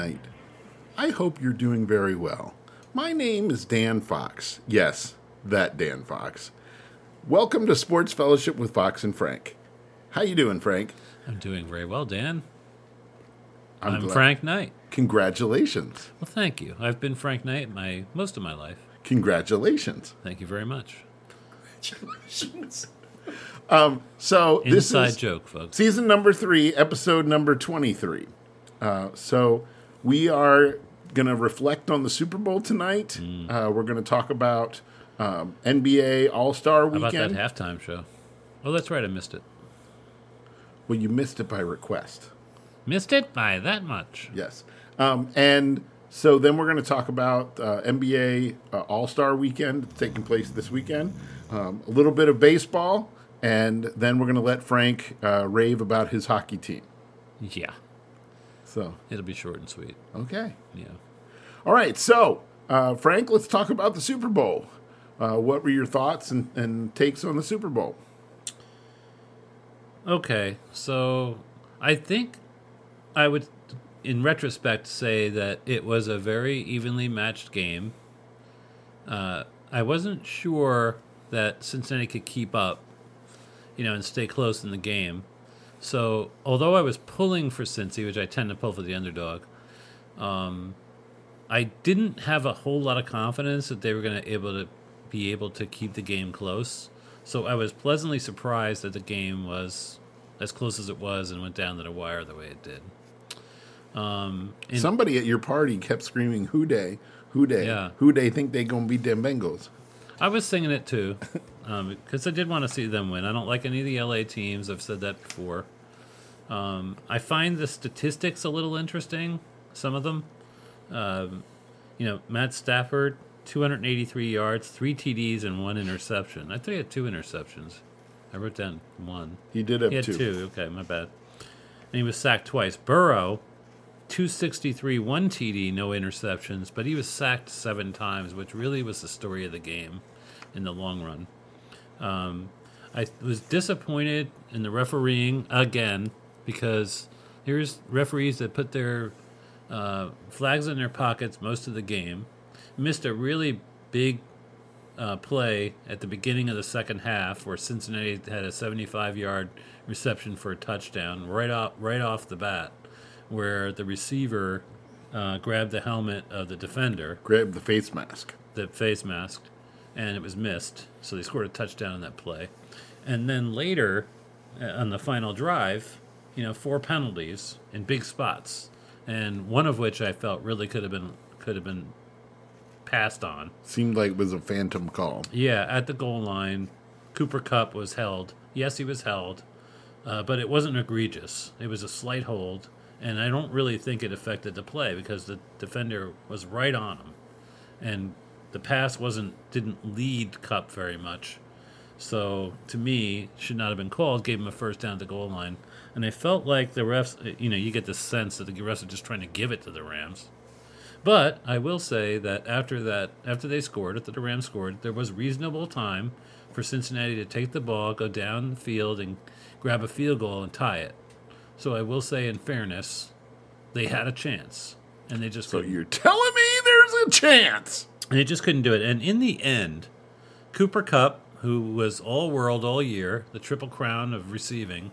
How are you tonight? I hope you're doing very well. My name is Dan Fox. Yes, that Dan Fox. Welcome to Sports Fellowship with Fox and Frank. How you doing, Frank? I'm doing very well, Dan. I'm, glad- Frank Knight. Congratulations. Well, thank you. I've been Frank Knight my most of my life. Congratulations. Thank you very much. Congratulations. um, so this Inside is joke, folks. season number three, episode number twenty-three. Uh, so we are going to reflect on the Super Bowl tonight. Uh, we're going to talk about um, NBA All Star How about that Weekend. halftime show? Oh, that's right. I missed it. well, you missed it by request. Missed it by that much. Yes. Um, and so then we're going to talk about uh, NBA uh, All Star Weekend taking place this weekend, um, a little bit of baseball, and then we're going to let Frank uh, rave about his hockey team. Yeah. So, It'll be short and sweet. okay. Yeah. All right. So, uh, Frank, let's talk about the Super Bowl. Uh, what were your thoughts and, and takes on the Super Bowl? Okay. So I think I would, in retrospect, say that it was a very evenly matched game. Uh, I wasn't sure that Cincinnati could keep up, you know, and stay close in the game. So, although I was pulling for Cincy, which I tend to pull for the underdog, um, I didn't have a whole lot of confidence that they were going to able to be able to keep the game close. So I was pleasantly surprised that the game was as close as it was and went down to the wire the way it did. Um, Somebody at your party kept screaming, Who Dey? Who Dey? Yeah. Who Dey think they going to beat them Bengals? I was singing it too, because I did want to see them win. I don't like any of the LA teams. I've said that before. Um, I find the statistics a little interesting. Some of them, um, you know, Matt Stafford, 283 yards, three TDs, and one interception. I thought he had two interceptions. I wrote down one. He did have He had two. two. Okay, my bad. And he was sacked twice. Burrow, 263, one TD, no interceptions, but he was sacked seven times, which really was the story of the game in the long run. Um, I was disappointed in the refereeing again because here's referees that put their uh, flags in their pockets most of the game, missed a really big uh, play at the beginning of the second half where Cincinnati had a 75 yard reception for a touchdown right off right off the bat, where the receiver uh, grabbed the helmet of the defender, grabbed the face mask. the face mask, and it was missed. So they scored a touchdown on that play, and then later uh, on the final drive, you know, four penalties in big spots, and one of which I felt really could have been could have been passed on. Seemed like it was a phantom call. Yeah, at the goal line, Cooper Kupp was held. Yes, he was held, uh, but it wasn't egregious. It was a slight hold, and I don't really think it affected the play because the defender was right on him, and the pass wasn't didn't lead Kupp very much. So to me, should not have been called. Gave him a first down at the goal line, and I felt like the refs. You know, you get the sense that the refs are just trying to give it to the Rams. But I will say that after that, after they scored, after the Rams scored, there was reasonable time for Cincinnati to take the ball, go down the field, and grab a field goal and tie it. So I will say, in fairness, they had a chance, and they just So couldn't. you're telling me there's a chance? And they just couldn't do it. And in the end, Cooper Kupp, who was all world all year, the triple crown of receiving,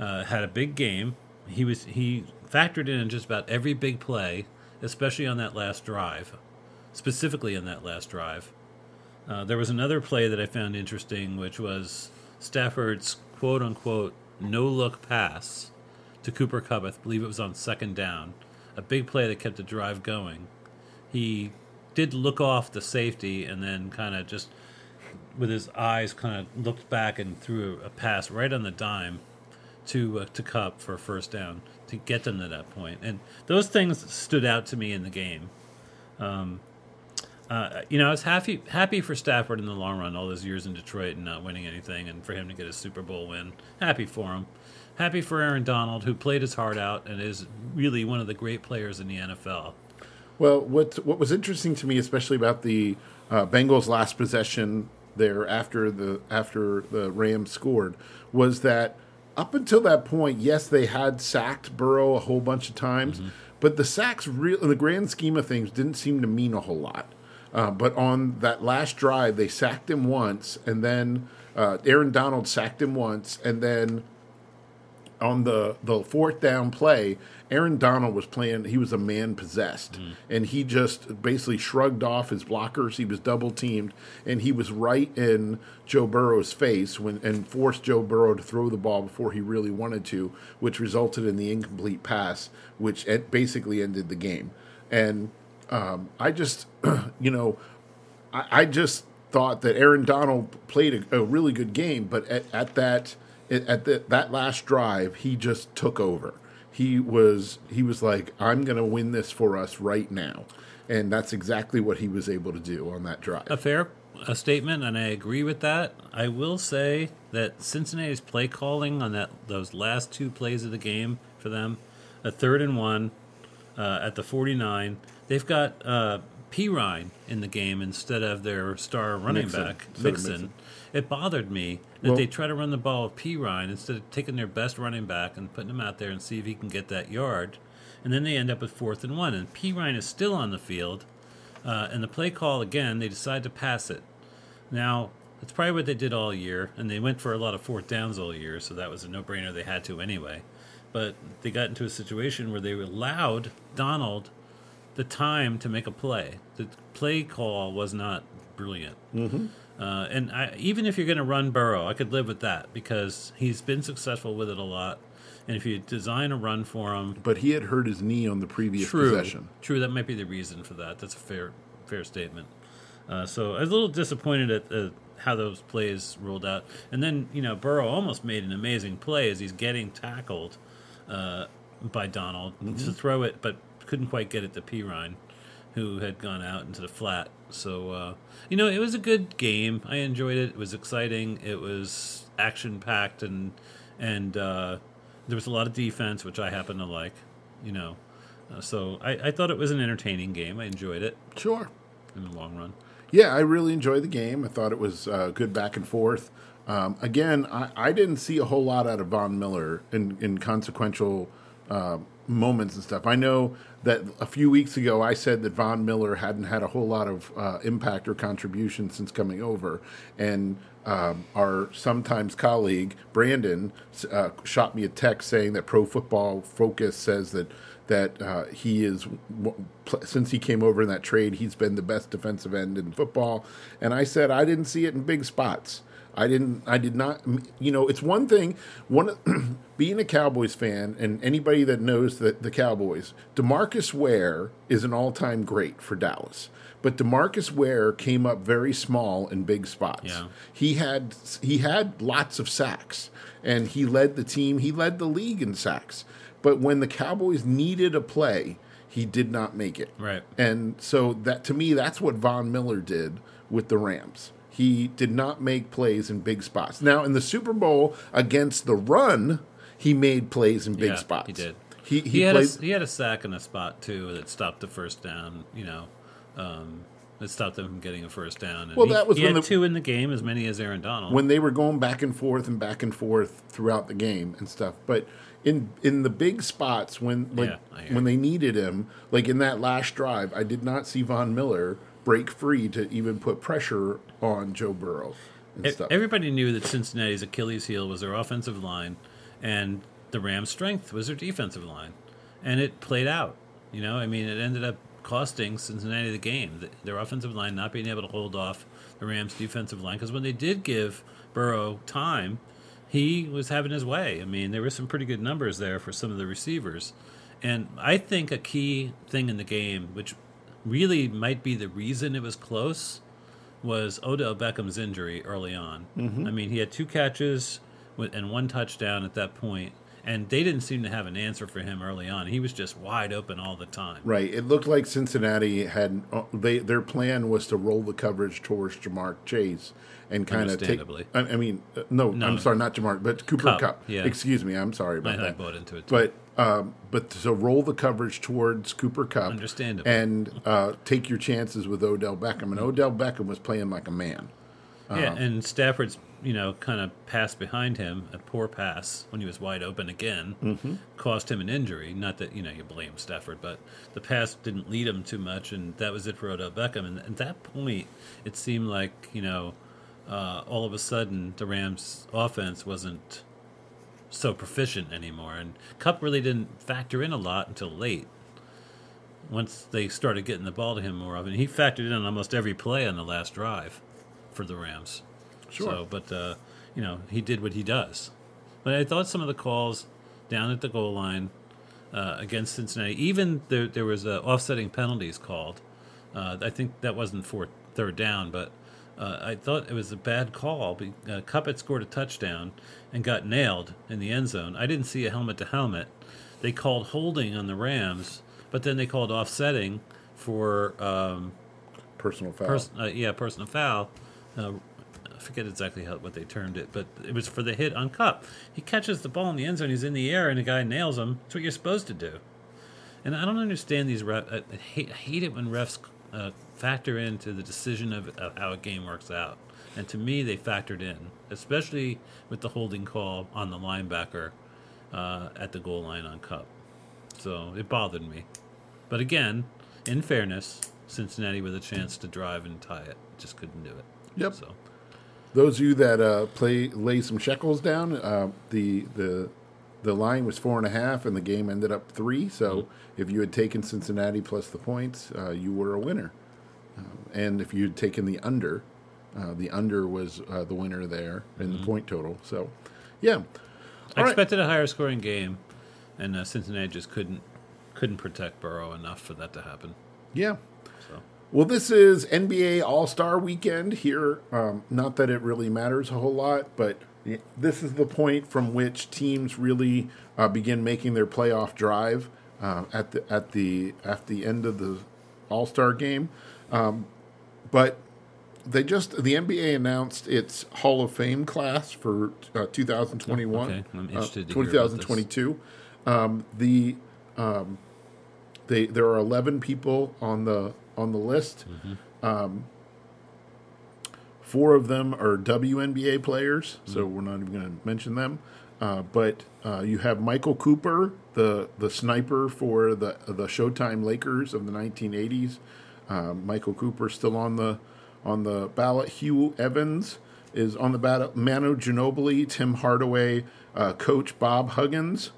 uh, had a big game. He was he factored in just about every big play, especially on that last drive, specifically on that last drive. Uh, there was another play that I found interesting, which was Stafford's quote unquote no look pass to Cooper Kupp. I believe it was on second down. A big play that kept the drive going. He did look off the safety and then kind of just with his eyes kind of looked back and threw a pass right on the dime to uh, to Kupp for a first down to get them to that point. And those things stood out to me in the game. Um, uh, you know, I was happy happy for Stafford in the long run, all those years in Detroit and not winning anything, and for him to get a Super Bowl win. Happy for him. Happy for Aaron Donald, who played his heart out and is really one of the great players in the NFL. Well, what what was interesting to me, especially about the uh, Bengals' last possession there after the after the Rams scored, was that up until that point, yes, they had sacked Burrow a whole bunch of times, Mm-hmm. but the sacks, real in the grand scheme of things, didn't seem to mean a whole lot. Uh, but on that last drive, they sacked him once, and then uh, Aaron Donald sacked him once, and then on the the fourth down play, Aaron Donald was playing. He was a man possessed, and he just basically shrugged off his blockers. He was double teamed, and he was right in Joe Burrow's face when and forced Joe Burrow to throw the ball before he really wanted to, which resulted in the incomplete pass, which basically ended the game. And um, I just, you know, I, I just thought that Aaron Donald played a, a really good game, but at, at that at the, that last drive, he just took over. He was he was like, "I'm going to win this for us right now," and that's exactly what he was able to do on that drive. a fair a statement, and I agree with that. I will say that Cincinnati's play calling on that those last two plays of the game for them, a third and one uh, at the 49, they've got uh, Perine in the game instead of their star running back Mixon. Mixon. It bothered me that Well- they try to run the ball with Perine instead of taking their best running back and putting him out there and see if he can get that yard. And then they end up with fourth and one, and Perine is still on the field. Uh, and the play call again, they decide to pass it. Now, it's probably what they did all year, and they went for a lot of fourth downs all year, so that was a no brainer. They had to anyway. But they got into a situation where they allowed Donald the time to make a play. The play call was not brilliant. Mm-hmm. Uh, and I, even if you're going to run Burrow, I could live with that because he's been successful with it a lot. And if you design a run for him, But he had hurt his knee on the previous True. possession. True, that might be the reason for that. That's a fair fair statement. Uh, so I was a little disappointed at uh, how those plays rolled out. And then, you know, Burrow almost made an amazing play as he's getting tackled uh, by Donald to throw it, but couldn't quite get it to Perine, who had gone out into the flat. So, uh, you know, it was a good game. I enjoyed it. It was exciting. It was action packed, and and uh, there was a lot of defense, which I happen to like. You know, uh, so I, I thought it was an entertaining game. I enjoyed it Sure. in the long run. Yeah, I really enjoyed the game. I thought it was uh, good back and forth. Um, again, I, I didn't see a whole lot out of Von Miller in, in consequential uh, moments and stuff. I know that a few weeks ago I said that Von Miller hadn't had a whole lot of uh, impact or contribution since coming over, and um, our sometimes colleague Brandon uh, shot me a text saying that Pro Football Focus says that that uh, he is since he came over in that trade, he's been the best defensive end in football. And I said I didn't see it in big spots. I didn't. I did not. You know, it's one thing. One being a Cowboys fan, and anybody that knows that the Cowboys, DeMarcus Ware is an all-time great for Dallas. But DeMarcus Ware came up very small in big spots. Yeah. He had he had lots of sacks, and he led the team. He led the league in sacks. But when the Cowboys needed a play, he did not make it. Right. And so that to me, that's what Von Miller did with the Rams. He did not make plays in big spots. Now in the Super Bowl against the run, he made plays in big yeah, spots. He did. He he, He, had played. a, he had a sack in a spot too that stopped the first down. You know, um, that stopped them from getting a first down. And Well, he, that was he when had the- two in the game, as many as Aaron Donald. when they were going back and forth and back and forth throughout the game and stuff. But in in the big spots when like Yeah, when they needed him, like in that last drive, I did not see Von Miller break free to even put pressure on Joe Burrow and stuff. Everybody knew that Cincinnati's Achilles heel was their offensive line, and the Rams' strength was their defensive line, and it played out. You know, I mean, it ended up costing Cincinnati the game. Th- Their offensive line not being able to hold off the Rams' defensive line because when they did give Burrow time, he was having his way. I mean, there were some pretty good numbers there for some of the receivers, and I think a key thing in the game, which really might be the reason it was close was Odell Beckham's injury early on. Mm-hmm. I mean, he had two catches and one touchdown at that point, and they didn't seem to have an answer for him early on. He was just wide open all the time. Right. It looked like Cincinnati had uh, they their plan was to roll the coverage towards Ja'Marr Chase and kind of take. Understandably. I, I mean, uh, no, No. I'm sorry, not Ja'Marr, but Cooper Kupp, Cup. yeah. Excuse me, I'm sorry about I, I that. bought into it. Too. But um, but to roll the coverage towards Cooper Kupp, Understandable. and uh, take your chances with Odell Beckham. And Odell Beckham was playing like a man. yeah, and Stafford's you know, kind of passed behind him, a poor pass when he was wide open again, cost him an injury. Not that, you know, you blame Stafford, but the pass didn't lead him too much, and that was it for Odell Beckham. And at that point, it seemed like, you know, uh, all of a sudden the Rams' offense wasn't so proficient anymore. And Kupp really didn't factor in a lot until late. Once they started getting the ball to him more often, he factored in on almost every play on the last drive for the Rams. Sure. So, but uh, you know, he did what he does. But I thought some of the calls down at the goal line uh, against Cincinnati, even there, there was uh, offsetting penalties called. Uh, I think that wasn't for third down, but uh, I thought it was a bad call. Be- Uh, Kupp had scored a touchdown and got nailed in the end zone. I didn't see a helmet to helmet. They called holding on the Rams, but then they called offsetting for um, Personal foul. Pers- uh, yeah, personal foul. Uh, forget exactly how what they termed it, but it was for the hit on Kupp. He catches the ball in the end zone. He's in the air, and a guy nails him. That's what you're supposed to do. And I don't understand these ref. I I hate, I hate it when refs uh, factor into the decision of, of how a game works out. And to me, they factored in, especially with the holding call on the linebacker uh, at the goal line on Kupp. So it bothered me. But again, in fairness, Cincinnati with a chance to drive and tie it just couldn't do it. Yep. So Those of you that uh, play lay some shekels down, uh, the the the line was four and a half, and the game ended up three. So if you had taken Cincinnati plus the points, uh, you were a winner. Um, and if you had taken the under, uh, the under was uh, the winner there in the point total. So, yeah. I All right. expected a higher scoring game, and uh, Cincinnati just couldn't couldn't protect Burrow enough for that to happen. Yeah. Well, this is NBA All Star Weekend here. Um, not that it really matters a whole lot, but this is the point from which teams really uh, begin making their playoff drive uh, at the at the at the end of the All Star game. Um, but they just the NBA announced its Hall of Fame class for uh, 2021, Okay, I'm uh, interested to hear about this. 2022. Um, the um, they there are 11 people on the on the list. Um, four of them are WNBA players, so we're not even going to mention them. Uh, but uh, you have Michael Cooper, the the sniper for the the Showtime Lakers of the 1980s. Um, Michael Cooper still on the on the ballot. Hugh Evans is on the ballot. Manu Ginobili, Tim Hardaway, uh, Coach Bob Huggins,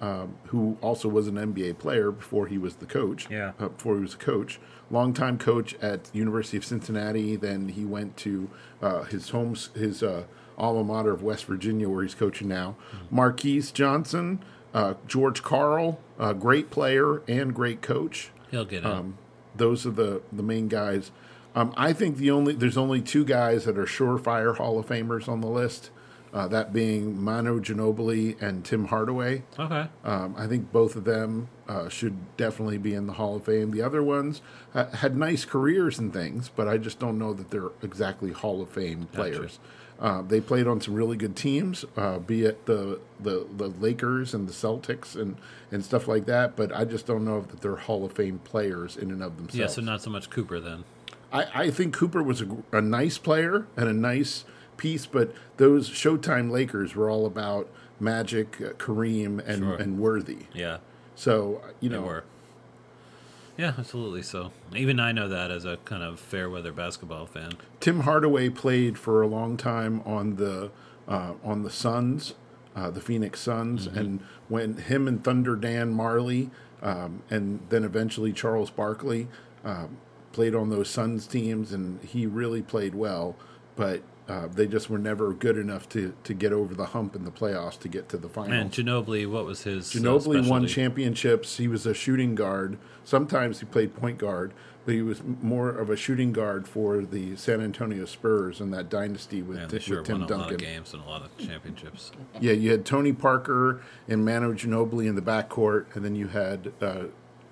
um, who also was an NBA player before he was the coach. Yeah. uh, before he was a coach, longtime coach at University of Cincinnati. Then he went to uh, his home, his uh, alma mater of West Virginia, where he's coaching now. Marques Johnson, uh, George Karl, uh, great player and great coach. he'll get in. Um, those are the the main guys. Um, I think the only there's only two guys that are surefire Hall of Famers on the list. Uh, that being Manu Ginobili and Tim Hardaway. okay. Um, I think both of them uh, should definitely be in the Hall of Fame. The other ones uh, had nice careers and things, but I just don't know that they're exactly Hall of Fame players. Uh, they played on some really good teams, uh, be it the, the the Lakers and the Celtics and, and stuff like that. But I just don't know that they're Hall of Fame players in and of themselves. Yeah, so not so much Cooper then. I, I think Cooper was a, a nice player and a nice piece, but those Showtime Lakers were all about Magic, uh, Kareem, and, Sure. and Worthy. Yeah, So you they know, were. Yeah, absolutely. So even I know that as a kind of fair weather basketball fan. Tim Hardaway played for a long time on the uh, on the Suns, uh, the Phoenix Suns, and when him and Thunder Dan Majerle, um, and then eventually Charles Barkley um, played on those Suns teams, and he really played well, but. Uh, they just were never good enough to, to get over the hump in the playoffs to get to the finals. And Ginobili, what was his? uh, Ginobili won championships. He was a shooting guard. Sometimes he played point guard, but he was more of a shooting guard for the San Antonio Spurs in that dynasty with, And they sure with Tim won a lot of games and a lot of championships. Yeah, you had Tony Parker and Manu Ginobili in the backcourt, and then you had uh,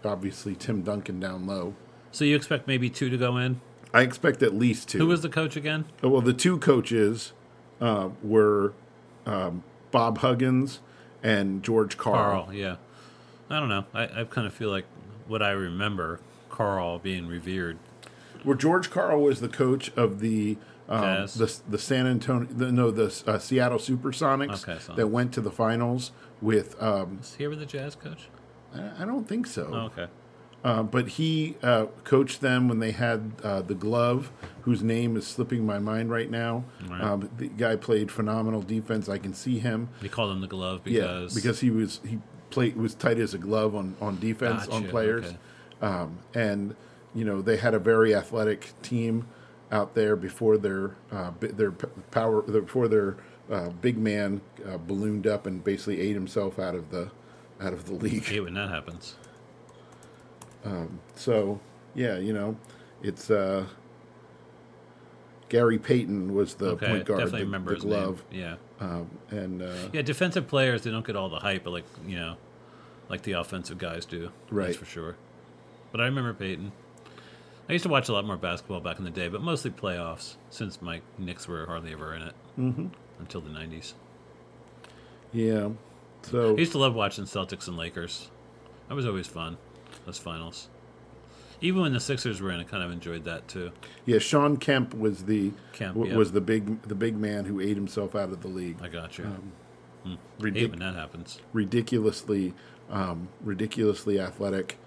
obviously Tim Duncan down low. So you expect maybe two to go in? I expect at least two. Who was the coach again? Uh, well, the two coaches uh, were um, Bob Huggins and George Karl. Karl. Yeah. I don't know. I, I kind of feel like what I remember Karl being revered. Well, George Karl was the coach of the um, the the San Antonio the, no the uh, Seattle SuperSonics Okay, so- that went to the finals with um, Is he ever the Jazz coach? I, I don't think so. Oh, okay. Uh, but he uh, coached them when they had uh, the glove, whose name is slipping my mind right now. Right. Um, the guy played phenomenal defense. I can see him. They called him the glove Yeah, because because he was he played was tight as a glove on on defense on players, okay. um, and you know they had a very athletic team out there before their uh, their power before their uh, big man uh, ballooned up and basically ate himself out of the out of the league. hate when that happens. So yeah, you know, it's uh, Gary Payton was the Okay, point guard, definitely the, remember the his glove, name. Yeah, um, and uh, yeah. Defensive players they don't get all the hype, but like you know, like the offensive guys do. Right. That's for sure. But I remember Payton. I used to watch a lot more basketball back in the day, but mostly playoffs since my Knicks were hardly ever in it mm-hmm. until the '90s. yeah. So I used to love watching Celtics and Lakers. That was always fun. Those finals. Even when the Sixers were in, I kind of enjoyed that too. Yeah, Shawn Kemp was the Kemp, w- yeah. was the big the big man who ate himself out of the league. I got you. hate Ridic- when that happens. ridiculously um, ridiculously athletic.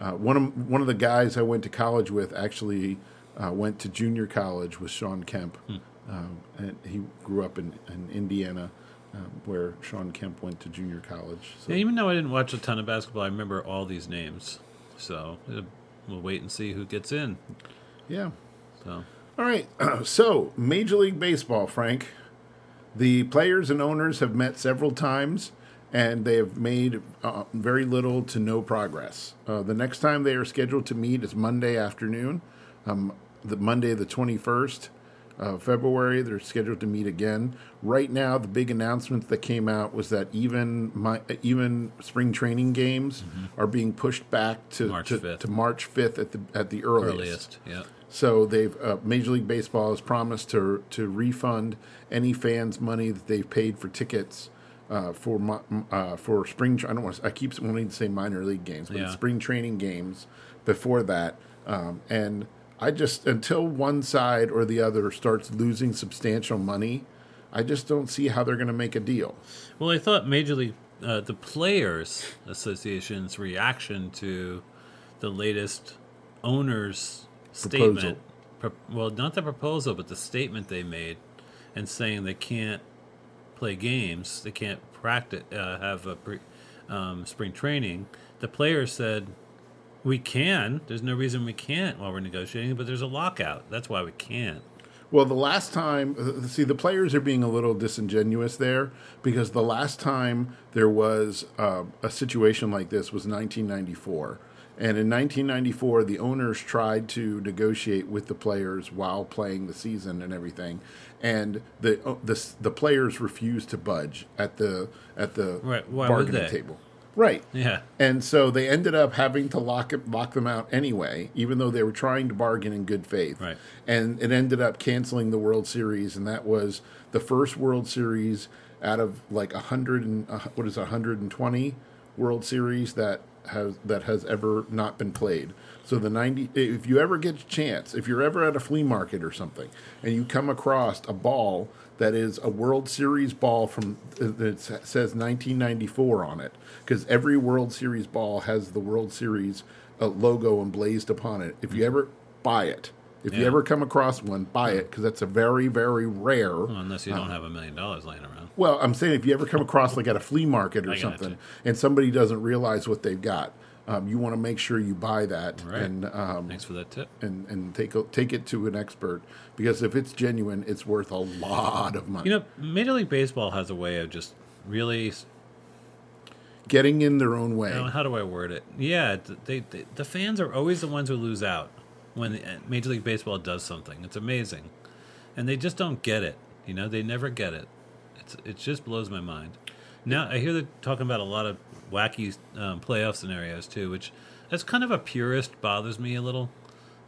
Uh, one of one of the guys I went to college with actually uh, went to junior college with Shawn Kemp, Hmm. um, and he grew up in, in Indiana, um, where Shawn Kemp went to junior college. So. Yeah, even though I didn't watch a ton of basketball, I remember all these names. So uh, we'll wait and see who gets in. Yeah. So. All right. So Major League Baseball, Frank. The players and owners have met several times and they have made uh, very little to no progress. Uh, the next time they are scheduled to meet is Monday afternoon, um, the Monday the 21st uh, February. They're scheduled to meet again. Right now, the big announcement that came out was that even my, uh, even spring training games mm-hmm. are being pushed back to March to, 5th. to March fifth at the at the earliest. earliest yeah. So they've uh, Major League Baseball has promised to to refund any fans' money that they've paid for tickets uh, for my, uh, for spring. I don't want. To, I keep wanting to say minor league games, but yeah. spring training games before that, um, and I just until one side or the other starts losing substantial money, I just don't see how they're going to make a deal. Well, I thought Major League, uh, the Players Association's reaction to the latest owners' Proposal. statement. Pro- well, not the proposal, but the statement they made, and saying they can't play games, they can't practice, uh, have a pre, um, spring training. The players said, "We can. There's no reason we can't while we're negotiating, but there's a lockout. That's why we can't." Well, the last time, uh, see, the players are being a little disingenuous there because the last time there was uh, a situation like this was 1994. And in 1994, the owners tried to negotiate with the players while playing the season and everything, and the uh, the, the players refused to budge at the at the Right, bargaining table. Right. Yeah. And so they ended up having to lock it, lock them out anyway, even though they were trying to bargain in good faith. Right. And it ended up canceling the World Series, and that was the first World Series out of like a hundred and uh, what is hundred and twenty World Series that has that has ever not been played. So the ninety, if you ever get a chance, if you're ever at a flea market or something, and you come across a ball that is a World Series ball from that says 1994 on it, because every World Series ball has the World Series uh, logo emblazed upon it. If you ever buy it, if you ever come across one, buy it because that's a very very rare. Well, unless you don't have a million dollars laying around. Well, I'm saying if you ever come across like at a flea market or something, you. and somebody doesn't realize what they've got, um, you want to make sure you buy that Right. and um, Thanks for that tip. and and take a, take it to an expert because if it's genuine, it's worth a lot of money. You know, Major League Baseball has a way of just really. Getting in their own way. uh, how do I word it? Yeah, they, they the fans are always the ones who lose out when uh, Major League Baseball does something. It's amazing, and they just don't get it. You know, they never get it. It's it just blows my mind. Now I hear they're talking about a lot of wacky um, playoff scenarios too, which that's kind of a purist bothers me a little.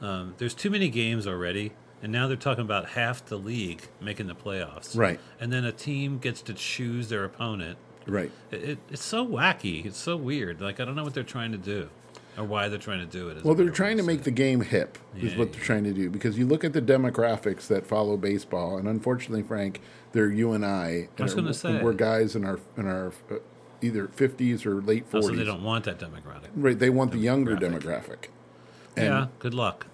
Um, there's too many games already, and now they're talking about half the league making the playoffs. Right. And then a team gets to choose their opponent. Right. It, it, it's so wacky. It's so weird. Like I don't know what they're trying to do. Or why they're trying to do it. Well, they're trying to make the game hip, is Yeah, what they're yeah. trying to do. Because you look at the demographics that follow baseball, and unfortunately, Frank, they're you and I. I was gonna say. we're guys in our in our uh, either fifties or late Also, forties. they don't want that demographic. right, they want the younger Demographic. And, yeah, good luck.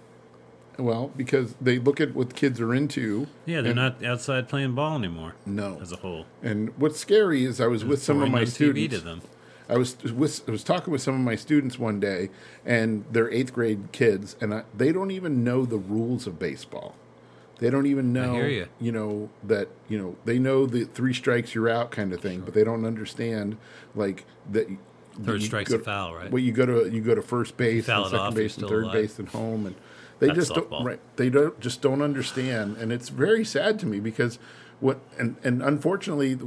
Well, because they look at what kids are into. Yeah, they're not outside playing ball anymore. No. as a whole. And what's scary is I was with some of my students. I was with, I was talking with some of my students one day, and they're eighth grade kids, and I, they don't even know the rules of baseball. They don't even know, hear ya. know that you know they know the three strikes you're out kind of thing, but they don't understand like that. Third you strike's go- a foul, right? Well, you go to you go to first base, and second off, base, and third alive. base, and home, and they That's just softball. don't right. They don't just don't understand, and it's very sad to me because what and and unfortunately,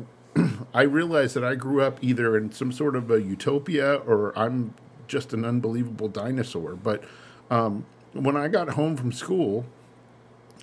I realize that I grew up either in some sort of a utopia or I'm just an unbelievable dinosaur. But um, when I got home from school,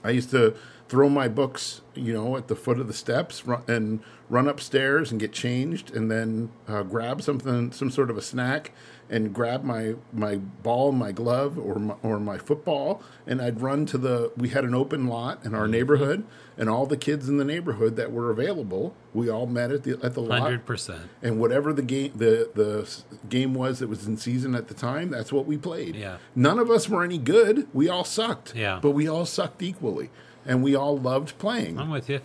I used to throw my books, you know, at the foot of the steps run, and run upstairs and get changed, and then uh, grab something, some sort of a snack, and grab my my ball, my glove, or my, or my football, and I'd run to the. We had an open lot in our neighborhood, and all the kids in the neighborhood that were available, we all met at the at the lot Hundred percent. and whatever the game the the game was that was in season at the time, that's what we played. Yeah. None of us were any good. We all sucked. Yeah. But we all sucked equally, and we all loved playing. I'm with you.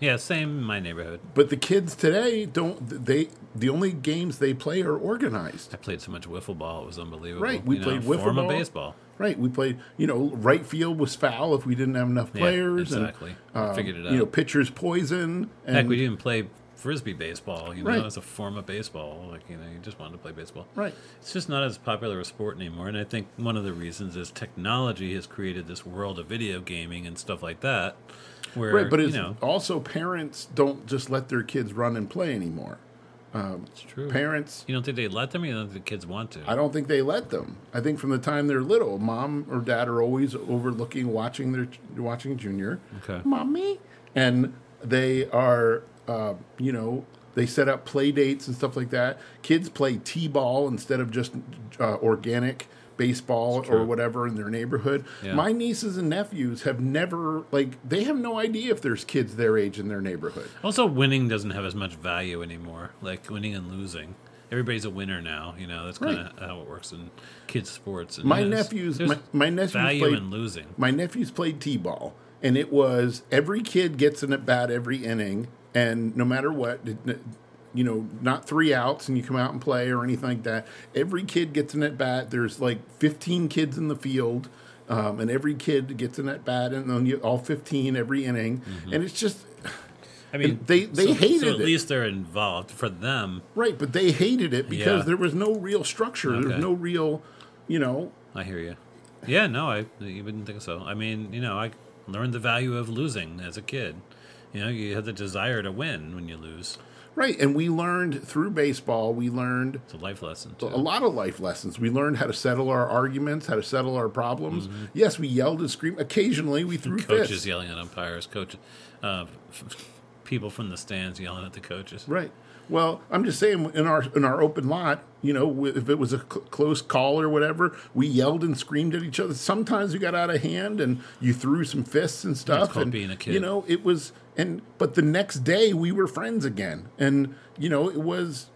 Yeah, same in my neighborhood. but the kids today don't. They the only games they play are organized. I played so much wiffle ball; it was unbelievable. Right, we You played know, wiffle form of ball. baseball. Right. We played. You know, right field was foul if we didn't have enough Yeah, players. exactly. We And, um, figured it out. You know, pitchers poison. And, Heck, we didn't play frisbee baseball. You know, Right. as a form of baseball. Like you know, you just wanted to play baseball. Right. It's just not as popular a sport anymore, and I think one of the reasons is technology has created this world of video gaming and stuff like that. Where Right, but you know, also parents don't just let their kids run and play anymore. Um, it's true. Parents you don't think they let them? or You don't think the kids want to? I don't think they let them. I think from the time they're little, mom or dad are always overlooking, watching their watching Junior, Okay. mommy, and they are, uh, you know, they set up play dates and stuff like that. Kids play t-ball instead of just uh, organic baseball or whatever in their neighborhood. Yeah. My nieces and nephews have never like they have no idea if there's kids their age in their neighborhood. Also, winning doesn't have as much value anymore. Like winning and losing. Everybody's a winner now. You know that's kind of how it works in kids' sports. And My nephews, my, my nephews value played, in losing. my nephews played t-ball and it was every kid gets an at bat every inning and no matter what it- you know not three outs and you come out and play or anything like that every kid gets an at bat there's like 15 kids in the field um, and every kid gets an at bat and then you, all 15 every inning and it's just I mean, they- they so, hated so at it. least they're involved for them. right but they hated it because Yeah. there was no real structure there was no real you know I hear you. Yeah, no, I you wouldn't think so. I mean, you know, I learned the value of losing as a kid. You know, you have the desire to win when you lose. right and we learned through baseball we learned It's a life lesson too. a lot of life lessons. We learned how to settle our arguments, how to settle our problems. Yes, we yelled and screamed. Occasionally, we threw coaches fists. yelling at umpires, coach, uh, people from the stands yelling at the coaches. Right. Well, I'm just saying in our in our open lot, you know, if it was a cl- close call or whatever, we yelled and screamed at each other. Sometimes we got out of hand and you threw some fists and stuff. called and being a kid. you know, it was and but the next day we were friends again, and you know, it was.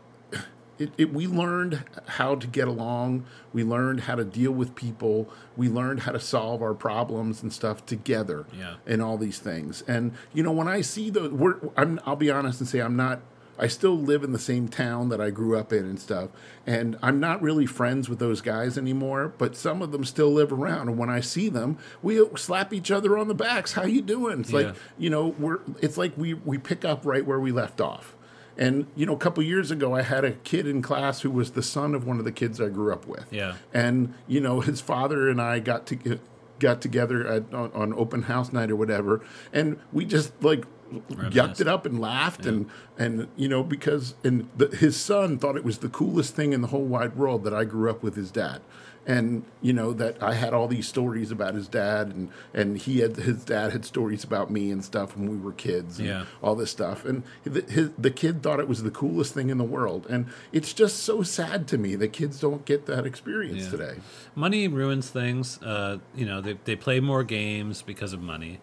It, it, we learned how to get along. We learned how to deal with people. We learned how to solve our problems and stuff together. Yeah. And all these things. And you know, when I see the, we're, I'm, I'll be honest and say I'm not. I still live in the same town that I grew up in and stuff. And I'm not really friends with those guys anymore. But some of them still live around. And when I see them, we slap each other on the backs. How you doing? It's Yeah. like you know, we're. It's like we we pick up right where we left off. And you know, a couple years ago, I had a kid in class who was the son of one of the kids I grew up with. Yeah. And you know, his father and I got to got together at, on, on open house night or whatever, and we just like yucked it up and laughed and and you know because and the, his son thought it was the coolest thing in the whole wide world that I grew up with his dad. and you know that I had all these stories about his dad, and and he had his dad had stories about me and stuff when we were kids, and Yeah. all this stuff, and the, his, the kid thought it was the coolest thing in the world, and it's just so sad to me that kids don't get that experience Yeah. today. money ruins things. Uh, you know, they they play more games because of money,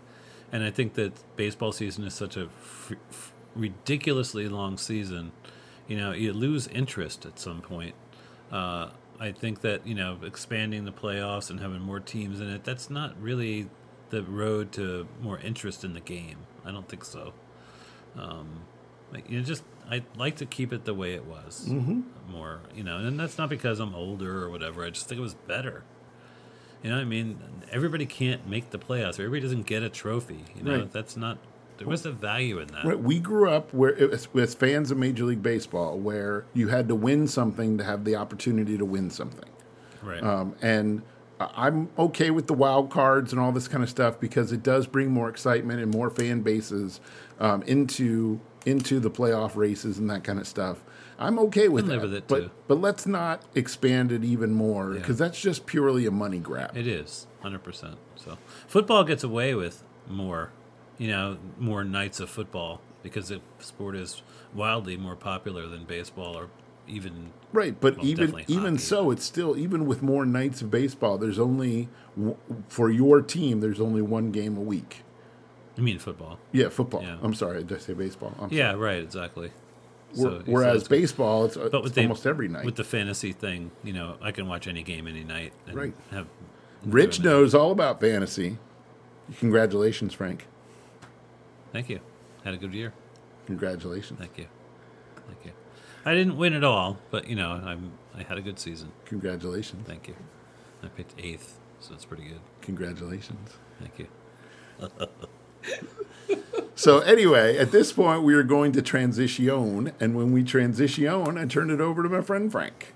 and I think that baseball season is such a f- f- ridiculously long season. You know, you lose interest at some point. Uh, I think that you know expanding the playoffs and having more teams in it that's not really the road to more interest in the game. I don't think so. Um, like, you know, just I like to keep it the way it was more. You know, and that's not because I'm older or whatever. I just think it was better. You know, what I mean, everybody can't make the playoffs. Everybody doesn't get a trophy. You know, Right. that's not. There was a value in that. Right, We grew up where as, as fans of Major League Baseball, where you had to win something to have the opportunity to win something. Right. Um, and I- I'm okay with the wild cards and all this kind of stuff because it does bring more excitement and more fan bases um, into into the playoff races and that kind of stuff. I'm okay with that, with it, but too. but let's not expand it even more because that's just purely a money grab. It is hundred percent. So football gets away with more, you know, more nights of football because the sport is wildly more popular than baseball or even Right, but Well, even even so, it's still even with more nights of baseball. There's only for your team. There's only one game a week. I mean football. Yeah, football. Yeah. I'm sorry, did I say baseball? I'm Yeah, right, exactly. So- Whereas so baseball, it's, but it's the, almost every night. with the fantasy thing, you know, I can watch any game any night. And Right. Have Rich knows all about fantasy. Congratulations, Frank. Thank you. Had a good year. Congratulations. Thank you. Thank you. I didn't win at all, but you know, I'm I had a good season. Congratulations. Thank you. I picked eighth, so it's pretty good. Congratulations. Thank you. So anyway, at this point, we are going to transition, and when we transition, I turn it over to my friend Frank.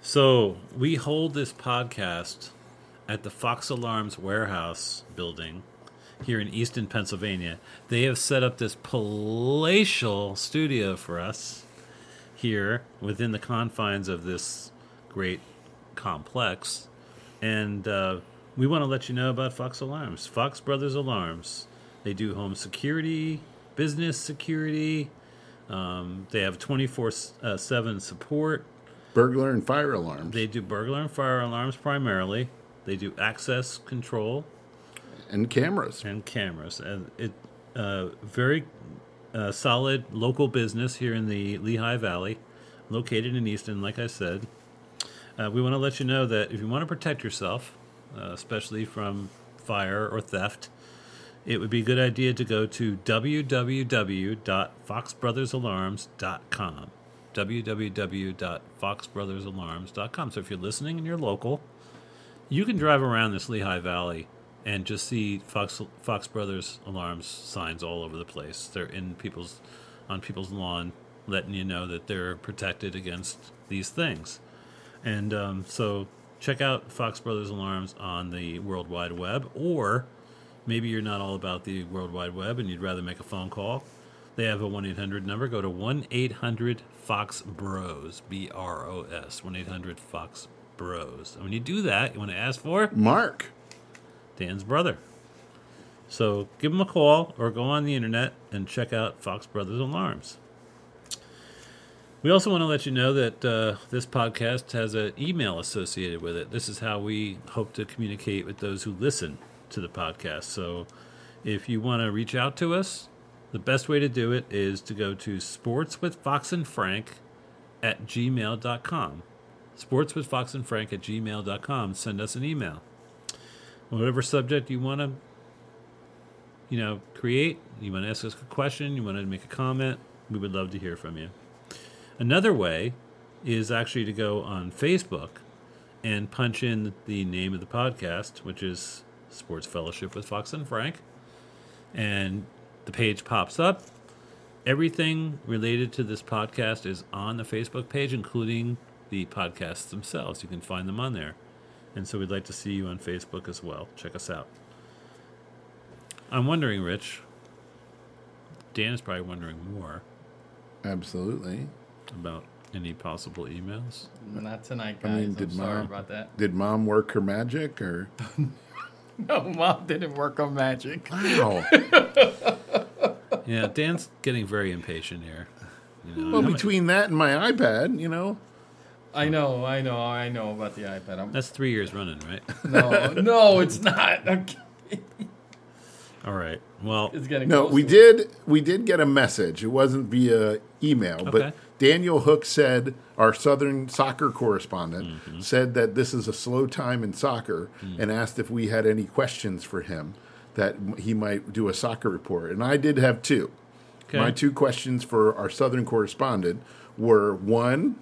So we hold this podcast at the Fox Alarms warehouse building here in Easton, Pennsylvania. They have set up this palatial studio for us here within the confines of this great complex. And uh, we want to let you know about Fox Alarms, Fox Brothers Alarms. They do home security, business security. Um, they have 24 uh, 7 support. Burglar and fire alarms They do burglar and fire alarms primarily. They do access control and cameras. and cameras. And it uh, very uh, solid local business here in the Lehigh Valley, located in Easton. Like I said, uh, we want to let you know that if you want to protect yourself, uh, especially from fire or theft, it would be a good idea to go to www.foxbrothersalarms.com www.foxbrothersalarms.com. So if you're listening and you're local, you can drive around this Lehigh Valley and just see Fox Fox Brothers alarms signs all over the place. They're in people's on people's lawn, letting you know that they're protected against these things. And um, so check out Fox Brothers Alarms on the World Wide Web, or maybe you're not all about the World Wide Web and you'd rather make a phone call. They have a 1 800 number. Go to 1 800 Fox Bros, B R O S, 1 800 Fox Bros. And when you do that, you want to ask for Mark. Dan's brother. So give him a call or go on the internet and check out Fox Brothers Alarms. We also want to let you know that uh, this podcast has an email associated with it. This is how we hope to communicate with those who listen to the podcast. So if you want to reach out to us, the best way to do it is to go to Sports with Fox and Frank at gmail.com. Sports with Fox and Frank at gmail.com. Send us an email whatever subject you want to you know create you want to ask us a question you want to make a comment we would love to hear from you another way is actually to go on facebook and punch in the name of the podcast which is sports fellowship with fox and frank and the page pops up everything related to this podcast is on the facebook page including the podcasts themselves you can find them on there and so we'd like to see you on Facebook as well. Check us out. I'm wondering, Rich, Dan is probably wondering more Absolutely. About Any possible emails? Not tonight, I guys. I mean, am did sorry mom- about that. Did mom work her magic or? No, mom didn't work on magic. Wow. Yeah, Dan's getting very impatient here. You know, well, how mu- between that and my iPad, you know, I know, I know, I know about the iPad. I'm, that's three years running, right? no, no, it's not. Okay. All right. Well, It's getting no, close we did we did get a message. It wasn't via email, Okay. but Daniel Hook said our Southern soccer correspondent Mm-hmm. said that this is a slow time in soccer, Mm. and asked if we had any questions for him that he might do a soccer report. And I did have two. okay. My two questions for our Southern correspondent were one,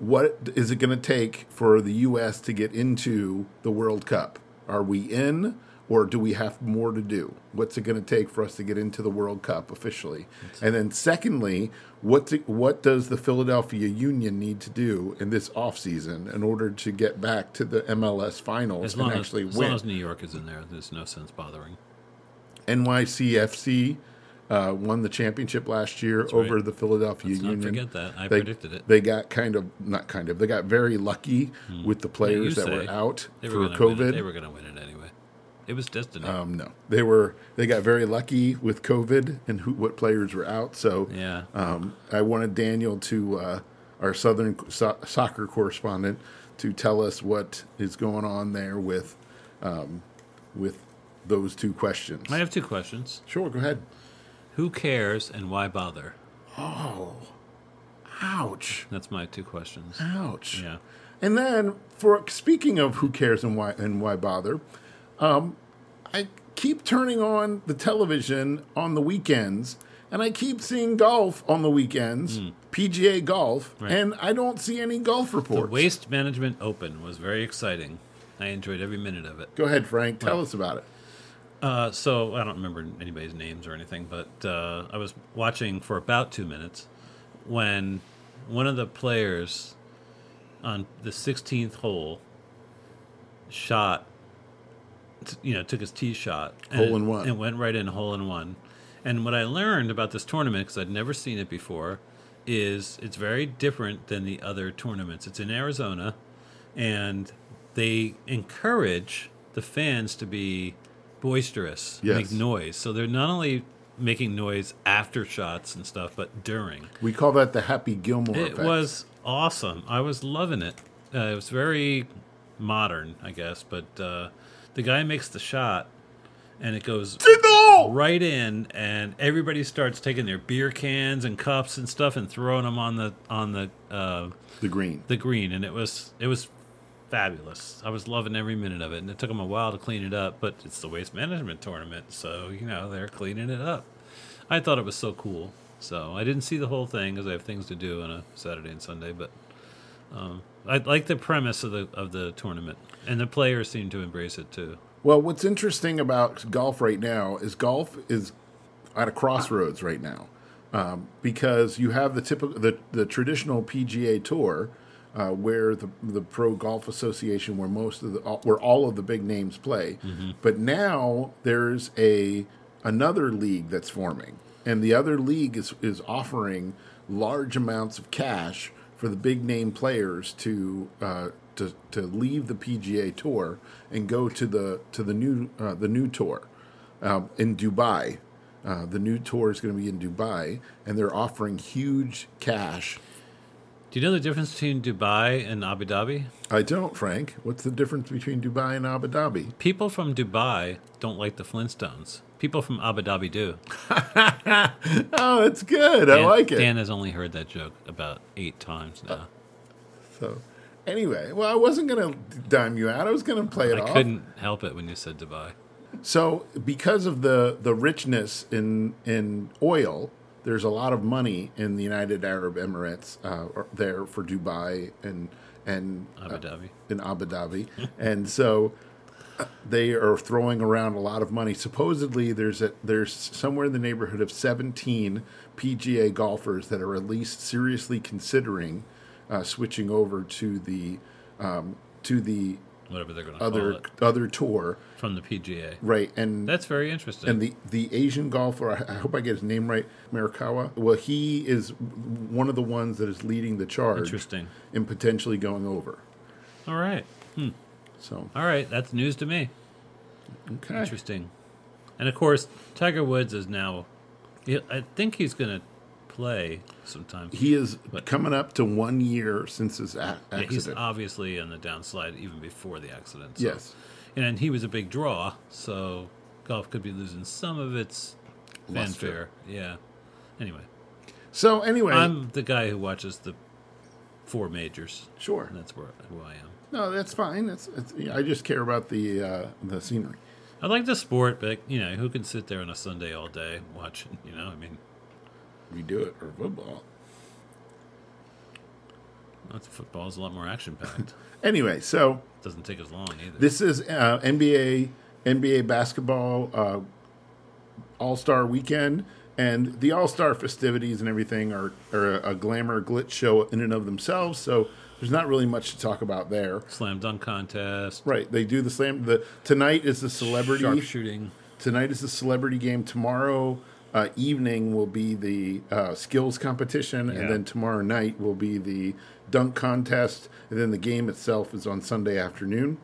what is it going to take for the U.S. to get into the World Cup? Are we in, or do we have more to do? What's it going to take for us to get into the World Cup officially? And then, secondly, what do, what does the Philadelphia Union need to do in this offseason in order to get back to the MLS finals as and as, actually as win? long as New York is in there, there's no sense bothering. NYCFC uh, won the championship last year over right. the Philadelphia Let's Union. forget that. I they, predicted it. They got kind of not kind of. They got very lucky with the players you that were out They for were gonna win it. COVID. They were going to win it anyway. It was destiny. um, no, they were. They got very lucky with COVID and who, what players were out. So yeah. um, I wanted Daniel to uh, our Southern so- soccer correspondent to tell us what is going on there with um, with those two questions. I have two questions. Sure, go ahead. Who cares and why bother? Oh, ouch. That's my two questions. Ouch. Yeah. And then, for speaking of who cares and why and why bother, um, I keep turning on the television on the weekends, and I keep seeing golf on the weekends, PGA golf. Right. and I don't see any golf reports. The. Waste Management Open was very exciting. I enjoyed every minute of it. Go ahead, Frank. Tell us about it. Uh, so I don't remember anybody's names or anything, but uh, I was watching for about two minutes when one of the players on the 16th hole shot, t- you know, took his tee shot, and Hole in one. and went right in hole in one. And what I learned about this tournament, because I'd never seen it before, is it's very different than the other tournaments. It's in Arizona, and they encourage the fans to be boisterous, Yes. make noise. So they're not only making noise after shots and stuff, but during. We call that the Happy Gilmore It effect. was awesome. I was loving it. Uh, it was very modern, I guess, but uh, the guy makes the shot, and it goes right in, and everybody starts taking their beer cans and cups and stuff and throwing them on the on the uh, the green. the green, and it was it was fabulous. I was loving every minute of it, and it took them a while to clean it up, but it's the waste management tournament, so you know they're cleaning it up. I thought it was so cool. So I didn't see the whole thing because I have things to do on a Saturday and Sunday, but um, I like the premise of the of the tournament, and the players seem to embrace it too. Well, what's interesting about golf right now is golf is at a crossroads right now um, because you have the typical the, the traditional PGA Tour uh, where the the Pro Golf Association where most of the where all of the big names play, but now there's a another league that's forming, and the other league is is offering large amounts of cash for the big name players to uh, to to leave the PGA Tour and go to the to the new uh, the new tour um, in Dubai. Uh, the new tour is going to be in Dubai, and they're offering huge cash. Do you know the difference between Dubai and Abu Dhabi? I don't, Frank. What's the difference between Dubai and Abu Dhabi? People from Dubai don't like the Flintstones. People from Abu Dhabi do. Oh, it's good. I like it. Dan has only heard that joke about eight times now. So, anyway, well, I wasn't going to dime you out. I was going to play it I off. couldn't help it when you said Dubai. So, because of the the richness in in oil, there's a lot of money in the United Arab Emirates uh, there for Dubai and and Abu uh, Dhabi. in Abu Dhabi, and so uh, they are throwing around a lot of money. Supposedly, there's a there's somewhere in the neighborhood of 17 PGA golfers that are at least seriously considering uh, switching over to the um, to the whatever they're going to other other tour, from the PGA. right? And That's very interesting. and the the Asian golfer, I hope I get his name right, Morikawa. Well, he is one of the ones that is leading the charge interesting. in potentially going over. All right. So All right. That's news to me. okay, Interesting. And of course, Tiger Woods is now. I think he's going to play sometime. he is coming up to one year since his a- Yeah, he's accident. obviously on the downslide even before the accident. so- yes, And he was a big draw, so golf could be losing some of its Luster. fanfare. Yeah. Anyway, so anyway, I'm the guy who watches the four majors. sure. And that's where who I am. No, that's fine. That's, it's, yeah, I just care about the uh, the scenery. I like the sport, but you know, who can sit there on a Sunday all day watching? You know, I mean, We do it or football. that's- football is a lot more action packed. Anyway, so Doesn't take as long either. This is uh, NBA NBA basketball uh, All Star Weekend, and the All Star festivities and everything are, are a glamour glitch show in and of themselves. So there's not really much to talk about there. Slam dunk contest, Right? They do the slam. The tonight is the celebrity. sharpshooting. Tonight is the celebrity game. Tomorrow uh, evening will be the uh, skills competition, Yeah. and then tomorrow night will be the dunk contest, and then the game itself is on Sunday afternoon.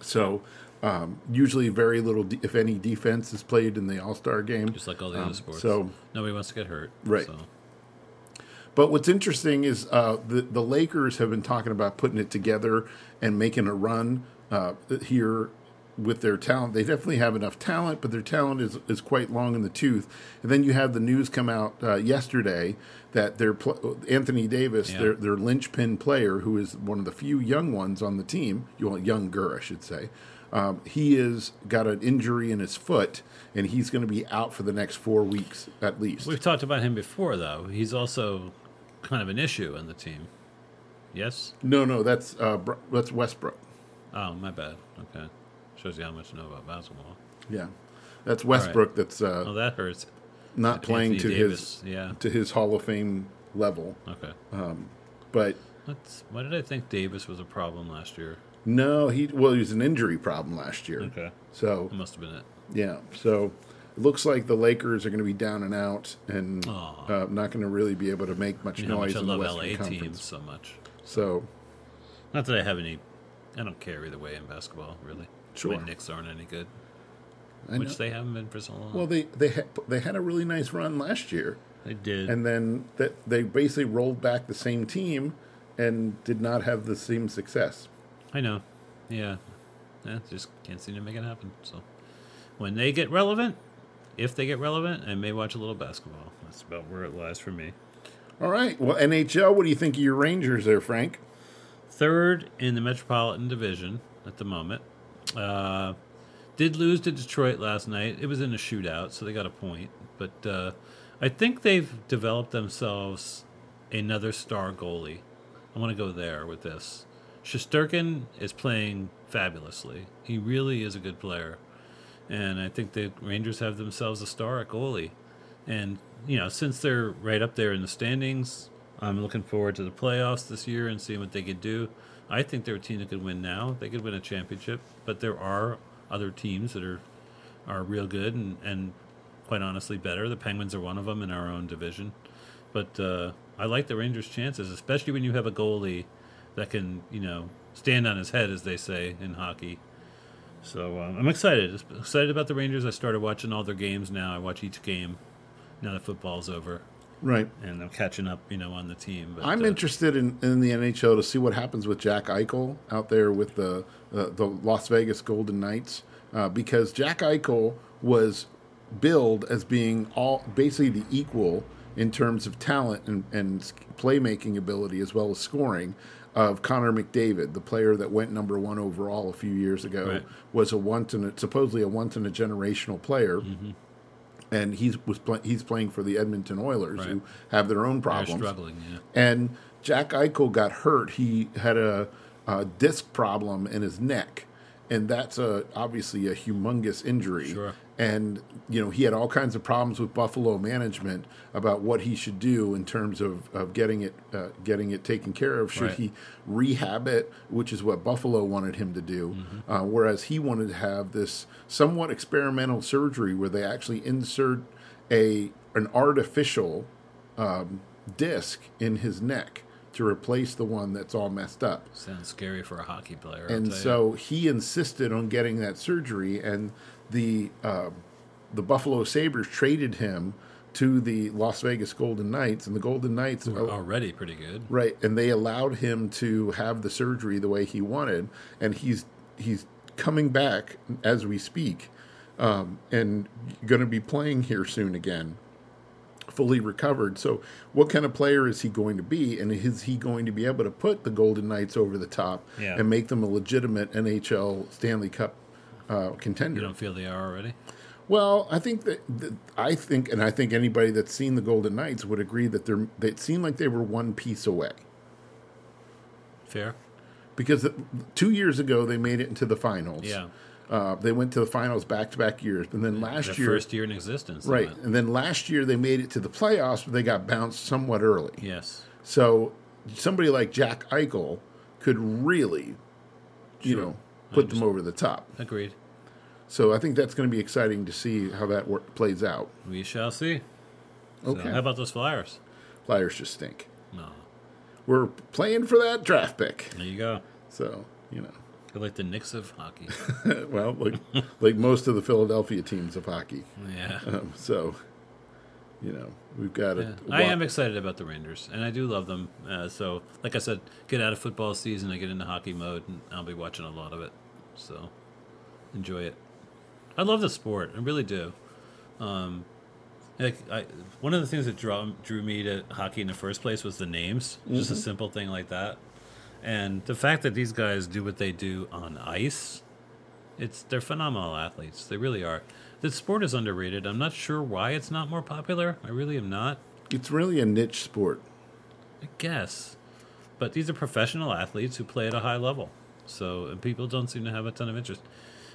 So um, usually, very little, de- if any, defense is played in the All Star game. just like all the Um, other sports. so- nobody wants to get hurt. Right. So. But what's interesting is uh, the the Lakers have been talking about putting it together and making a run uh, here with their talent. They definitely have enough talent, but their talent is is quite long in the tooth. And then you have the news come out uh, yesterday that their pl- Anthony Davis, Yeah. their their linchpin player, who is one of the few young ones on the team, you want younger, I should say. Um, he is got an injury in his foot, and he's going to be out for the next four weeks at least. We've talked about him before, though. He's also kind of an issue on the team. Yes. No, no, that's uh, Br- that's Westbrook. Oh, my bad. Okay, shows you how much you know about basketball. Yeah, that's Westbrook. That's uh, Oh, that hurts. not playing Anthony to Davis. his Yeah. to his Hall of Fame level. Okay. Um, But Let's, why did I think Davis was a problem last year? No, he well, he was an injury problem last year. Okay. So That must have been it. yeah, so it looks like the Lakers are going to be down and out and uh, not going to really be able to make much You know noise much I in the love Western LA Conference. teams so much. So Not that I have any. I don't care either way in basketball, really. Sure. My Knicks aren't any good, I which know. they haven't been for so long. well, they they had, they had a really nice run last year, they did. and then that they basically rolled back the same team and did not have the same success. I know. Yeah. Yeah, just can't seem to make it happen. So when they get relevant, if they get relevant, I may watch a little basketball. That's about where it lies for me. All right. Well, NHL, what do you think of your Rangers there, Frank? Third in the Metropolitan Division at the moment. Uh, did lose to Detroit last night. It was in a shootout, so they got a point. But uh, I think they've developed themselves another star goalie. I want to go there with this. Shesterkin is playing fabulously. He really is a good player. And I think the Rangers have themselves a star at goalie. And, you know, since they're right up there in the standings, I'm looking forward to the playoffs this year and seeing what they could do. I think they're a team that could win now. They could win a championship, but there are other teams that are are real good and, and quite honestly better. The Penguins are one of them in our own division. But uh, I like the Rangers' chances, especially when you have a goalie that can, you know, stand on his head, as they say in hockey. So um, I'm excited. Excited about the Rangers. I started watching all their games now. I watch each game now that football's over, Right. and I'm catching up, you know, on the team. But, I'm uh, interested in, in the NHL to see what happens with Jack Eichel out there with the uh, the Las Vegas Golden Knights uh, because Jack Eichel was billed as being all basically the equal in terms of talent and, and playmaking ability as well as scoring of Connor McDavid, the player that went number one overall a few years ago, Right. was a once in a, supposedly a once in a generational player. Mm-hmm. And he's was play, he's playing for the Edmonton Oilers, Right. who have their own problems. struggling. Yeah. And Jack Eichel got hurt. He had a, a disc problem in his neck, and that's a obviously a humongous injury. Sure. And you know he had all kinds of problems with Buffalo management about what he should do in terms of, of getting it uh, getting it taken care of. Should Right. he rehab it, which is what Buffalo wanted him to do, uh, whereas he wanted to have this somewhat experimental surgery where they actually insert a an artificial um, disc in his neck to replace the one that's all messed up. Sounds scary for a hockey player. I'll And so he insisted on getting that surgery, and the uh, the Buffalo Sabres traded him to the Las Vegas Golden Knights, and the Golden Knights We're already pretty good. Right, and they allowed him to have the surgery the way he wanted, and he's he's coming back as we speak, um, and going to be playing here soon again, fully recovered. So, what kind of player is he going to be, and is he going to be able to put the Golden Knights over the top Yeah. and make them a legitimate NHL Stanley Cup uh, contender? You don't feel they are already? Well, I think that, that I think, and I think anybody that's seen the Golden Knights would agree that they're they it seemed like they were one piece away Fair? because two years ago they made it into the finals. Yeah. uh, they went to the finals back to back years, and then last Their year, first year in existence. right, and then last year they made it to the playoffs, but they got bounced somewhat early. Yes. So somebody like Jack Eichel could really, you Sure. know, put them over the top. Agreed. So I think that's going to be exciting to see how that work, plays out. We shall see. So Okay. how about those Flyers? Flyers just stink. No. We're playing for that draft pick, There you go. so you know. They're like the Knicks of hockey. well, like like most of the Philadelphia teams of hockey. yeah. Um, so, you know, we've got Yeah. I am excited about the Rangers, and I do love them. Uh, so, like I said, get out of football season, I get into hockey mode, and I'll be watching a lot of it. So, enjoy it. I love the sport, I really do. Um, like I, one of the things that draw, drew me to hockey in the first place was the names, just a simple thing like that, and the fact that these guys do what they do on ice. It's they're phenomenal athletes. They really are. The sport is underrated. I'm not sure why it's not more popular. I really am not. It's really a niche sport. I guess. But these are professional athletes who play at a high level. So and people don't seem to have a ton of interest.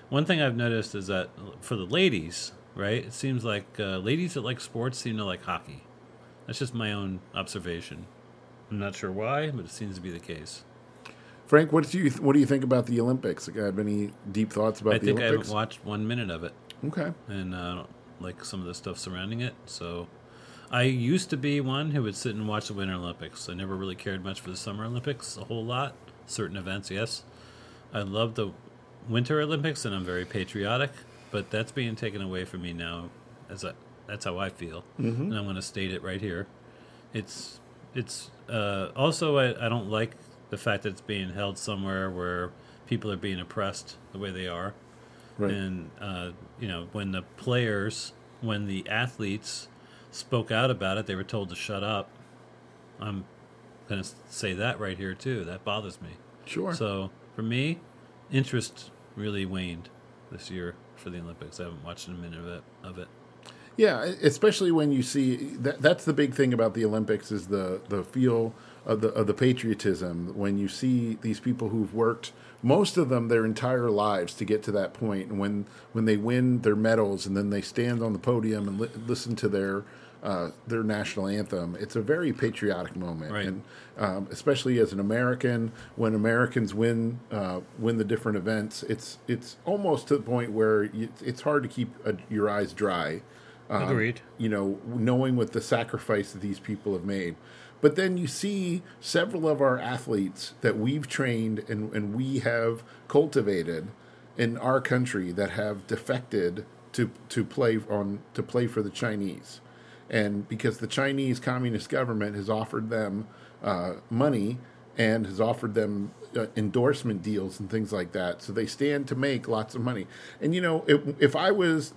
One thing I've noticed is that for the ladies, right, it seems like uh, ladies that like sports seem to like hockey. That's just my own observation. I'm not sure why, but it seems to be the case. Frank, what do you what do you think about the Olympics? Have any deep thoughts about I the think I Olympics? haven't watched one minute of it. okay, and uh, I don't like some of the stuff surrounding it. So, I used to be one who would sit and watch the Winter Olympics. I never really cared much for the Summer Olympics a whole lot. Certain events, yes. I love the Winter Olympics, and I'm very patriotic. But that's being taken away from me now. As I, that's how I feel, and I'm going to state it right here. It's it's uh, also I, I don't like the fact that it's being held somewhere where people are being oppressed the way they are. right. And uh, you know, when the players, when the athletes spoke out about it, they were told to shut up. I'm going to say that right here too. That bothers me. sure. So for me, interest really waned this year for the Olympics. I haven't watched a minute of it. Of it. Yeah, especially when you see that that's the big thing about the Olympics is the the feel of the of the patriotism when you see these people who've worked most of them their entire lives to get to that point and when when they win their medals and then they stand on the podium and li- listen to their uh, their national anthem it's a very patriotic moment Right. and um, especially as an American when Americans win uh, win the different events it's it's almost to the point where you, it's hard to keep uh, your eyes dry um, Agreed. you know, knowing what the sacrifice that these people have made. But then you see several of our athletes that we've trained and, and we have cultivated in our country that have defected to to play on to play for the Chinese, and because the Chinese Communist government has offered them uh, money and has offered them uh, endorsement deals and things like that, so they stand to make lots of money. And you know, if, if I was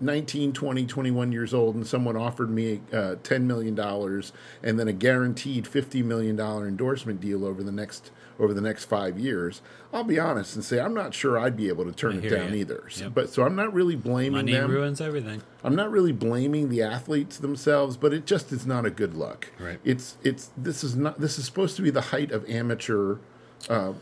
19, 20, 21 years old and someone offered me uh, $10 million and then a guaranteed $50 million endorsement deal over the next over the next five years, I'll be honest and say I'm not sure I'd be able to turn it down you. either. So, Yep. but so I'm not really blaming Money them. ruins everything. I'm not really blaming the athletes themselves, but it just is not a good look. Right. It's it's this is not this is supposed to be the height of amateur uh,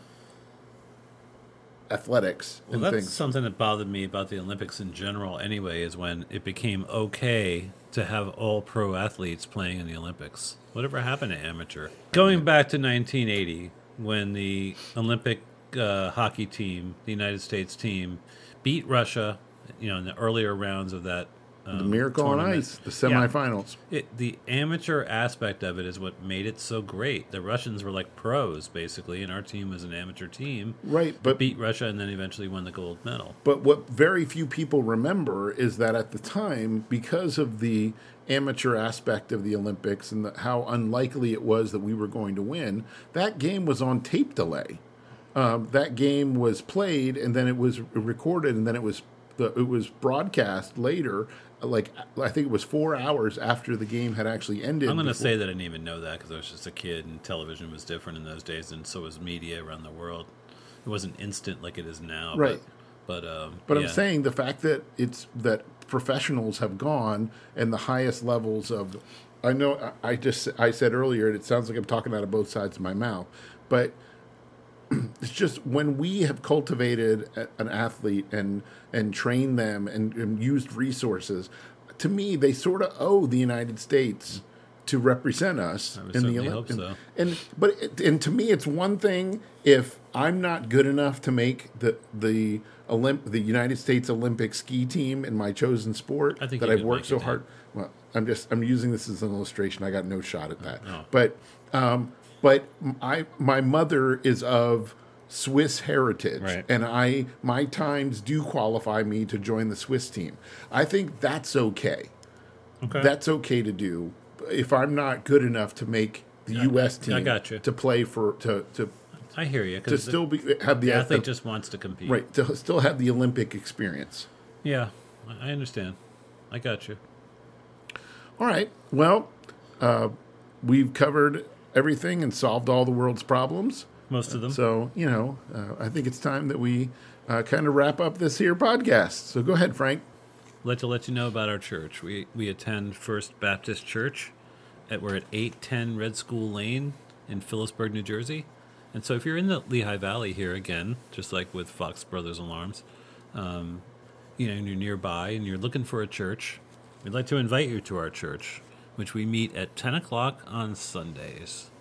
athletics Well, and that's things. something that bothered me about the Olympics in general. Anyway, is when it became okay to have all pro athletes playing in the Olympics. Whatever happened to amateur? Going back to 1980, when the Olympic uh, hockey team, the United States team, beat Russia, you know, in the earlier rounds of that. Um, the Miracle on. Ice, the semifinals. It, the amateur aspect of it is what made it so great. The Russians were like pros, basically, and our team was an amateur team. Right, but Beat Russia and then eventually won the gold medal. But what very few people remember is that at the time, because of the amateur aspect of the Olympics and the, how unlikely it was that we were going to win, that game was on tape delay. Um, that game was played and then it was recorded and then it was the, it was broadcast later. Like I think it was four hours after the game had actually ended. I'm going to say that I didn't even know that because I was just a kid and television was different in those days, and so was media around the world. It wasn't instant like it is now. Right. But, but, um, But yeah. I'm saying the fact that it's that professionals have gone and the highest levels of, I know I just I said earlier, and it sounds like I'm talking out of both sides of my mouth, but it's just when we have cultivated a- an athlete and and trained them and, and used resources, to me they sort of owe the United States to represent us in the certainly Olymp- hope so. and but it, and to me, it's one thing if I'm not good enough to make the the Olymp the United States Olympic ski team in my chosen sport that i've worked so hard. Well, I'm just I'm using this as an illustration. I got no shot at that. Oh. But um, but I my mother is of Swiss heritage, Right. and I my times do qualify me to join the Swiss team. I think that's okay okay. that's okay to do if I'm not good enough to make the U.S. team. I got you. to play for to to, I hear you to still be have the, the athlete the- just wants to compete. right to still have the Olympic experience. Yeah, I I understand. I got you. All right. Well, uh, we've covered everything and solved all the world's problems. Most of them. So you know, uh, I think it's time that we uh, kind of wrap up this here podcast. So go ahead, Frank. Let to let you know about our church. We we attend First Baptist Church. At, we're at eight ten Red School Lane in Phillipsburg, New Jersey. And so if you're in the Lehigh Valley here again, just like with Fox Brothers Alarms, um, you know, and you're nearby and you're looking for a church, we'd like to invite you to our church, which we meet at ten o'clock on Sundays.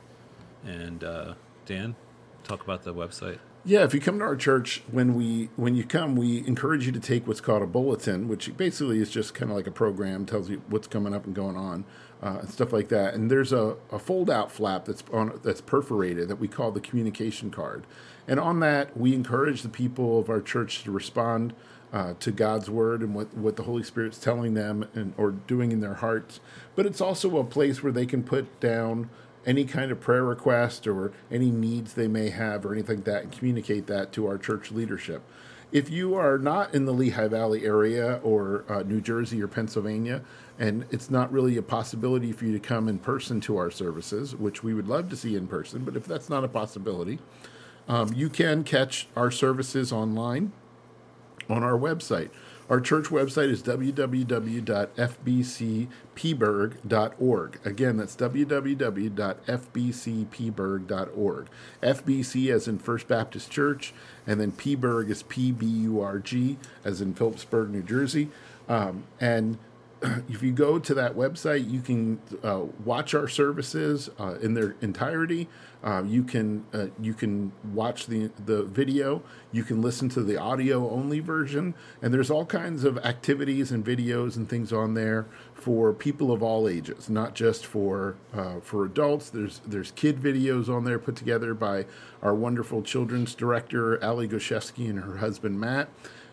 And uh, Dan, talk about the website. Yeah, if you come to our church, when we when you come, we encourage you to take what's called a bulletin, which basically is just kind of like a program, tells you what's coming up and going on, uh, and stuff like that. And there's a, a fold out flap that's on that's perforated that we call the communication card, and on that we encourage the people of our church to respond uh, to God's word and what what the Holy Spirit's telling them and or doing in their hearts. But it's also a place where they can put down any kind of prayer request or any needs they may have or anything like that and communicate that to our church leadership. If you are not in the Lehigh Valley area or uh, New Jersey or Pennsylvania, and it's not really a possibility for you to come in person to our services, which we would love to see in person, but if that's not a possibility, um, you can catch our services online on our website. Our church website is www.fbcpberg.org. Again, that's www.fbcpberg.org. FBC as in First Baptist Church, and then Pberg is P B U R G as in Phillipsburg, New Jersey. Um, and if you go to that website, you can uh, watch our services uh, in their entirety. Uh, you can uh, you can watch the the video. You can listen to the audio only version, and there's all kinds of activities and videos and things on there for people of all ages, not just for uh, for adults. There's there's kid videos on there put together by our wonderful children's director Ali Goshevsky and her husband Matt.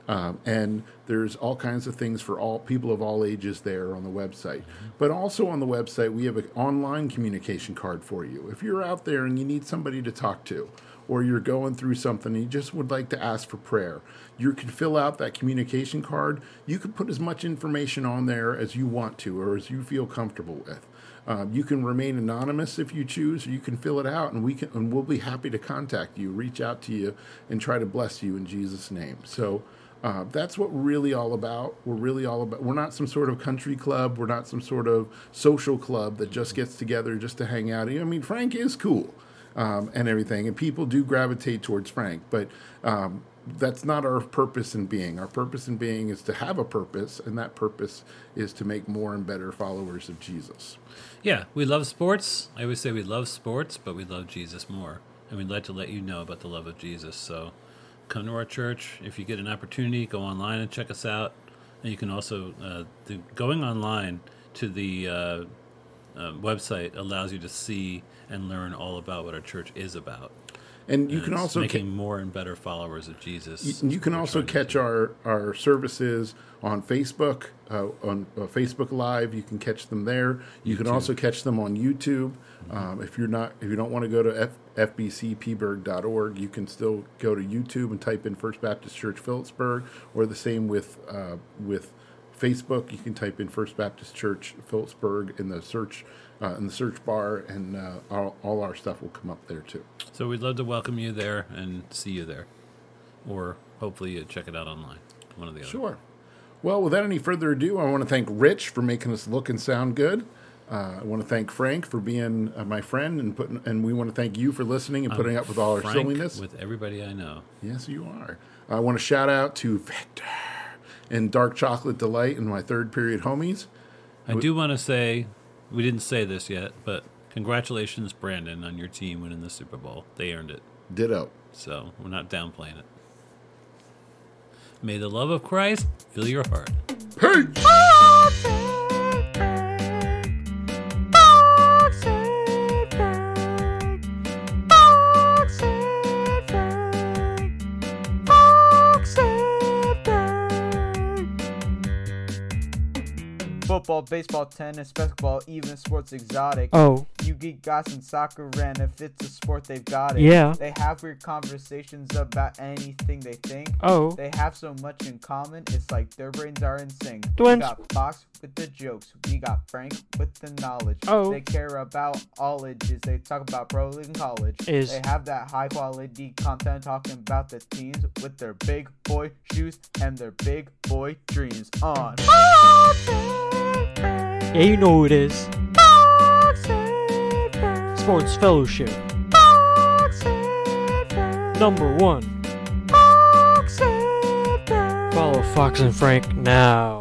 Um, and there's all kinds of things for all people of all ages there on the website. But also on the website, we have an online communication card for you. If you're out there and you need somebody to talk to, or you're going through something and you just would like to ask for prayer, you can fill out that communication card. You can put as much information on there as you want to or as you feel comfortable with. Um, you can remain anonymous if you choose, or you can fill it out, and we can, and we'll be happy to contact you, reach out to you, and try to bless you in Jesus' name. So uh, that's what we're really all about. We're really all about. We're not some sort of country club. We're not some sort of social club that just gets together just to hang out. I mean, Frank is cool. um, and everything. And people do gravitate towards Frank, but um, that's not our purpose in being. Our purpose in being is to have a purpose, and that purpose is to make more and better followers of Jesus. Yeah, we love sports. I always say we love sports, but we love Jesus more. And we'd like to let you know about the love of Jesus. So come to our church. If you get an opportunity, go online and check us out. And you can also, uh, the, going online to the uh, uh, website allows you to see and learn all about what our church is about. And you And can also making more and better followers of Jesus. You, you can also catch our, our services on Facebook, uh, on uh, Facebook Live. You can catch them there. You can also catch them on YouTube. Um, if you're not, if you don't want to go to F, fbcpberg.org, you can still go to YouTube and type in First Baptist Church Phillipsburg, or the same with uh, with Facebook. You can type in First Baptist Church Phillipsburg in the search uh, in the search bar, and uh, all, all our stuff will come up there too. So we'd love to welcome you there and see you there. Or hopefully you check it out online. One of the other. Sure. Well, without any further ado, I want to thank Rich for making us look and sound good. Uh, I want to thank Frank for being uh, my friend, and putting, and we want to thank you for listening and putting up with all our silliness. With everybody I know. yes, you are. I want to shout out to Victor and Dark Chocolate Delight and my third period homies. I do want to say, we didn't say this yet, but congratulations, Brandon, on your team winning the Super Bowl. They earned it. Ditto. So we're not downplaying it. May the love of Christ fill your heart. Peace. Football, baseball, tennis, basketball, even sports exotic. Oh, You geek guys in soccer, and if it's a sport, they've got it. Yeah. They have weird conversations about anything they think. oh, They have so much in common, it's like their brains are in sync. Twins. We got Fox with the jokes, we got Frank with the knowledge. Oh. They care about all ages, they talk about pro league and college. Is- They have that high quality content talking about the teams with their big boy shoes and their big boy dreams on. Ah, yeah, you know who it is. Sports Fellowship. Number one. Follow Fox and Frank now.